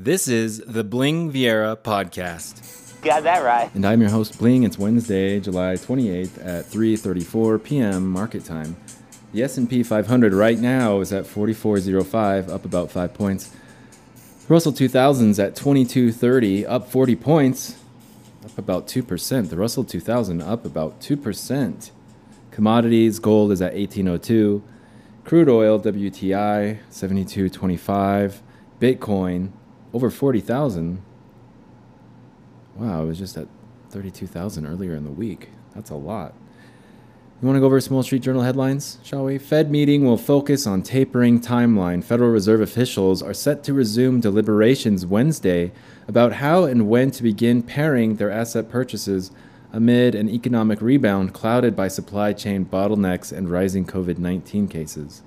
This is the Bling Viera podcast. Got that right. And I'm your host Bling. It's Wednesday, July 28th at 3:34 p.m. market time. The S&P 500 right now is at 4405, up about 5 points. The Russell 2000's at 2230, up 40 points, up about 2%. The Russell 2000 up about 2%. Commodities, gold is at 1802. Crude oil, WTI, 72.25. Bitcoin, over 40,000. Wow, it was just at 32,000 earlier in the week. That's a lot. You want to go over Small Street Journal headlines, shall we? Fed meeting will focus on tapering timeline. Federal Reserve officials are set to resume deliberations Wednesday about how and when to begin paring their asset purchases amid an economic rebound clouded by supply chain bottlenecks and rising COVID 19 cases.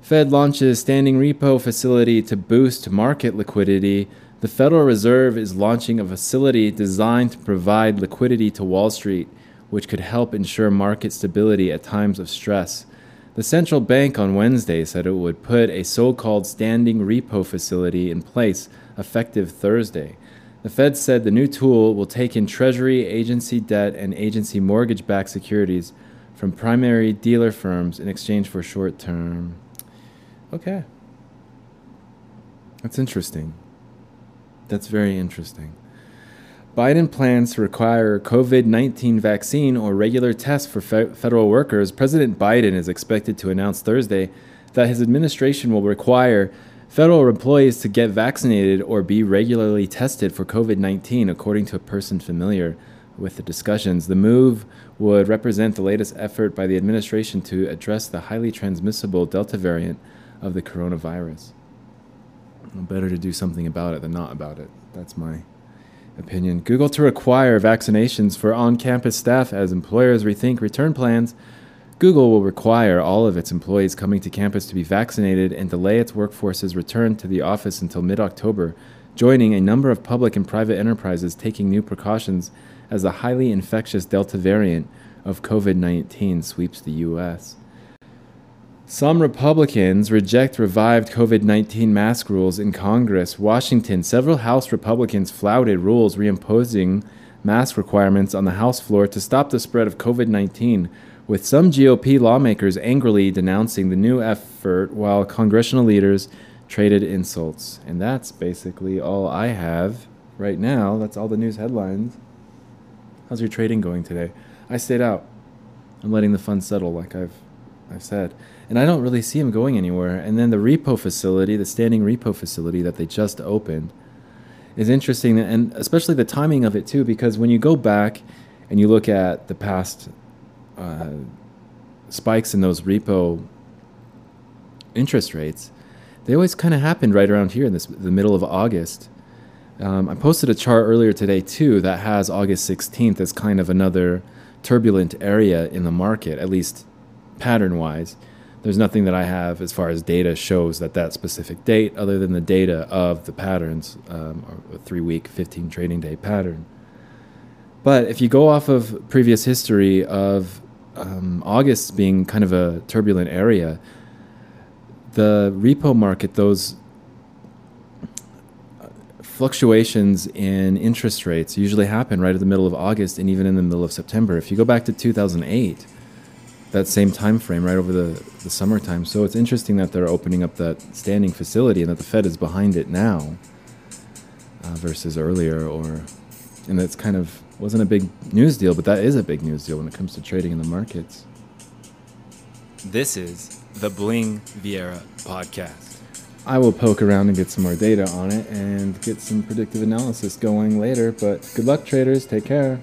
Fed launches standing repo facility to boost market liquidity. The Federal Reserve is launching a facility designed to provide liquidity to Wall Street, which could help ensure market stability at times of stress. The central bank on Wednesday said it would put a so called standing repo facility in place effective Thursday. The Fed said the new tool will take in Treasury, agency debt, and agency mortgage backed securities from primary dealer firms in exchange for short term. Okay. That's interesting. That's very interesting. Biden plans to require COVID 19 vaccine or regular tests for fe- federal workers. President Biden is expected to announce Thursday that his administration will require federal employees to get vaccinated or be regularly tested for COVID 19, according to a person familiar with the discussions. The move would represent the latest effort by the administration to address the highly transmissible Delta variant of the coronavirus. Better to do something about it than not about it. That's my opinion. Google to require vaccinations for on campus staff as employers rethink return plans. Google will require all of its employees coming to campus to be vaccinated and delay its workforce's return to the office until mid October, joining a number of public and private enterprises taking new precautions as the highly infectious Delta variant of COVID 19 sweeps the U.S. Some Republicans reject revived COVID 19 mask rules in Congress. Washington, several House Republicans flouted rules reimposing mask requirements on the House floor to stop the spread of COVID 19, with some GOP lawmakers angrily denouncing the new effort while congressional leaders traded insults. And that's basically all I have right now. That's all the news headlines. How's your trading going today? I stayed out. I'm letting the fun settle, like I've, I've said and I don't really see them going anywhere. And then the repo facility, the standing repo facility that they just opened, is interesting, and especially the timing of it too, because when you go back and you look at the past uh, spikes in those repo interest rates, they always kind of happened right around here in this the middle of August. Um, I posted a chart earlier today too that has August 16th as kind of another turbulent area in the market, at least pattern wise there's nothing that I have as far as data shows that that specific date, other than the data of the patterns, um, a three week, 15 trading day pattern. But if you go off of previous history of um, August being kind of a turbulent area, the repo market, those fluctuations in interest rates usually happen right at the middle of August and even in the middle of September. If you go back to 2008, that same time frame right over the, the summertime. So it's interesting that they're opening up that standing facility and that the Fed is behind it now uh, versus earlier or and that's kind of wasn't a big news deal, but that is a big news deal when it comes to trading in the markets. This is the Bling Viera podcast. I will poke around and get some more data on it and get some predictive analysis going later, but good luck traders, take care.